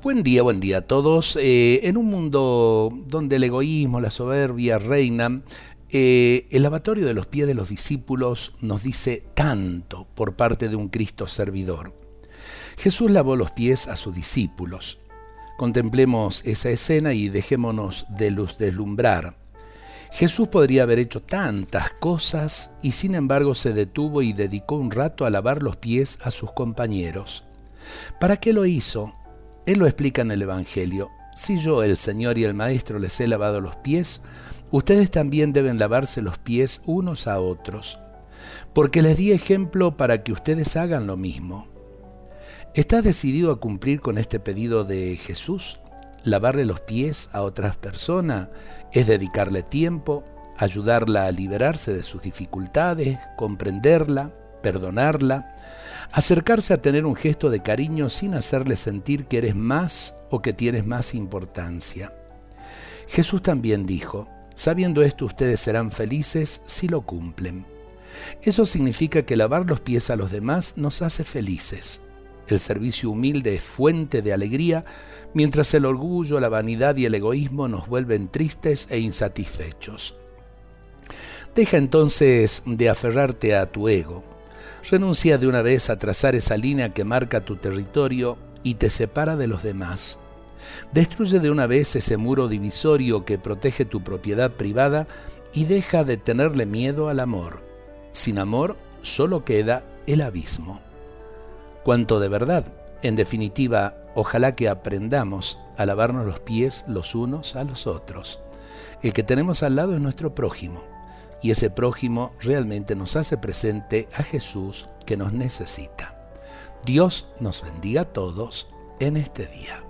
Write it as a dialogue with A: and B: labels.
A: Buen día, buen día a todos. Eh, en un mundo donde el egoísmo, la soberbia reinan, eh, el lavatorio de los pies de los discípulos nos dice tanto por parte de un Cristo servidor. Jesús lavó los pies a sus discípulos. Contemplemos esa escena y dejémonos de luz deslumbrar. Jesús podría haber hecho tantas cosas y sin embargo se detuvo y dedicó un rato a lavar los pies a sus compañeros. ¿Para qué lo hizo? Él lo explica en el Evangelio. Si yo, el Señor y el Maestro, les he lavado los pies, ustedes también deben lavarse los pies unos a otros, porque les di ejemplo para que ustedes hagan lo mismo. ¿Estás decidido a cumplir con este pedido de Jesús? Lavarle los pies a otras personas es dedicarle tiempo, ayudarla a liberarse de sus dificultades, comprenderla, perdonarla, Acercarse a tener un gesto de cariño sin hacerle sentir que eres más o que tienes más importancia. Jesús también dijo, sabiendo esto ustedes serán felices si lo cumplen. Eso significa que lavar los pies a los demás nos hace felices. El servicio humilde es fuente de alegría, mientras el orgullo, la vanidad y el egoísmo nos vuelven tristes e insatisfechos. Deja entonces de aferrarte a tu ego Renuncia de una vez a trazar esa línea que marca tu territorio y te separa de los demás. Destruye de una vez ese muro divisorio que protege tu propiedad privada y deja de tenerle miedo al amor. Sin amor solo queda el abismo. Cuanto de verdad, en definitiva, ojalá que aprendamos a lavarnos los pies los unos a los otros. El que tenemos al lado es nuestro prójimo y ese prójimo realmente nos hace presente a Jesús que nos necesita. Dios nos bendiga a todos en este día.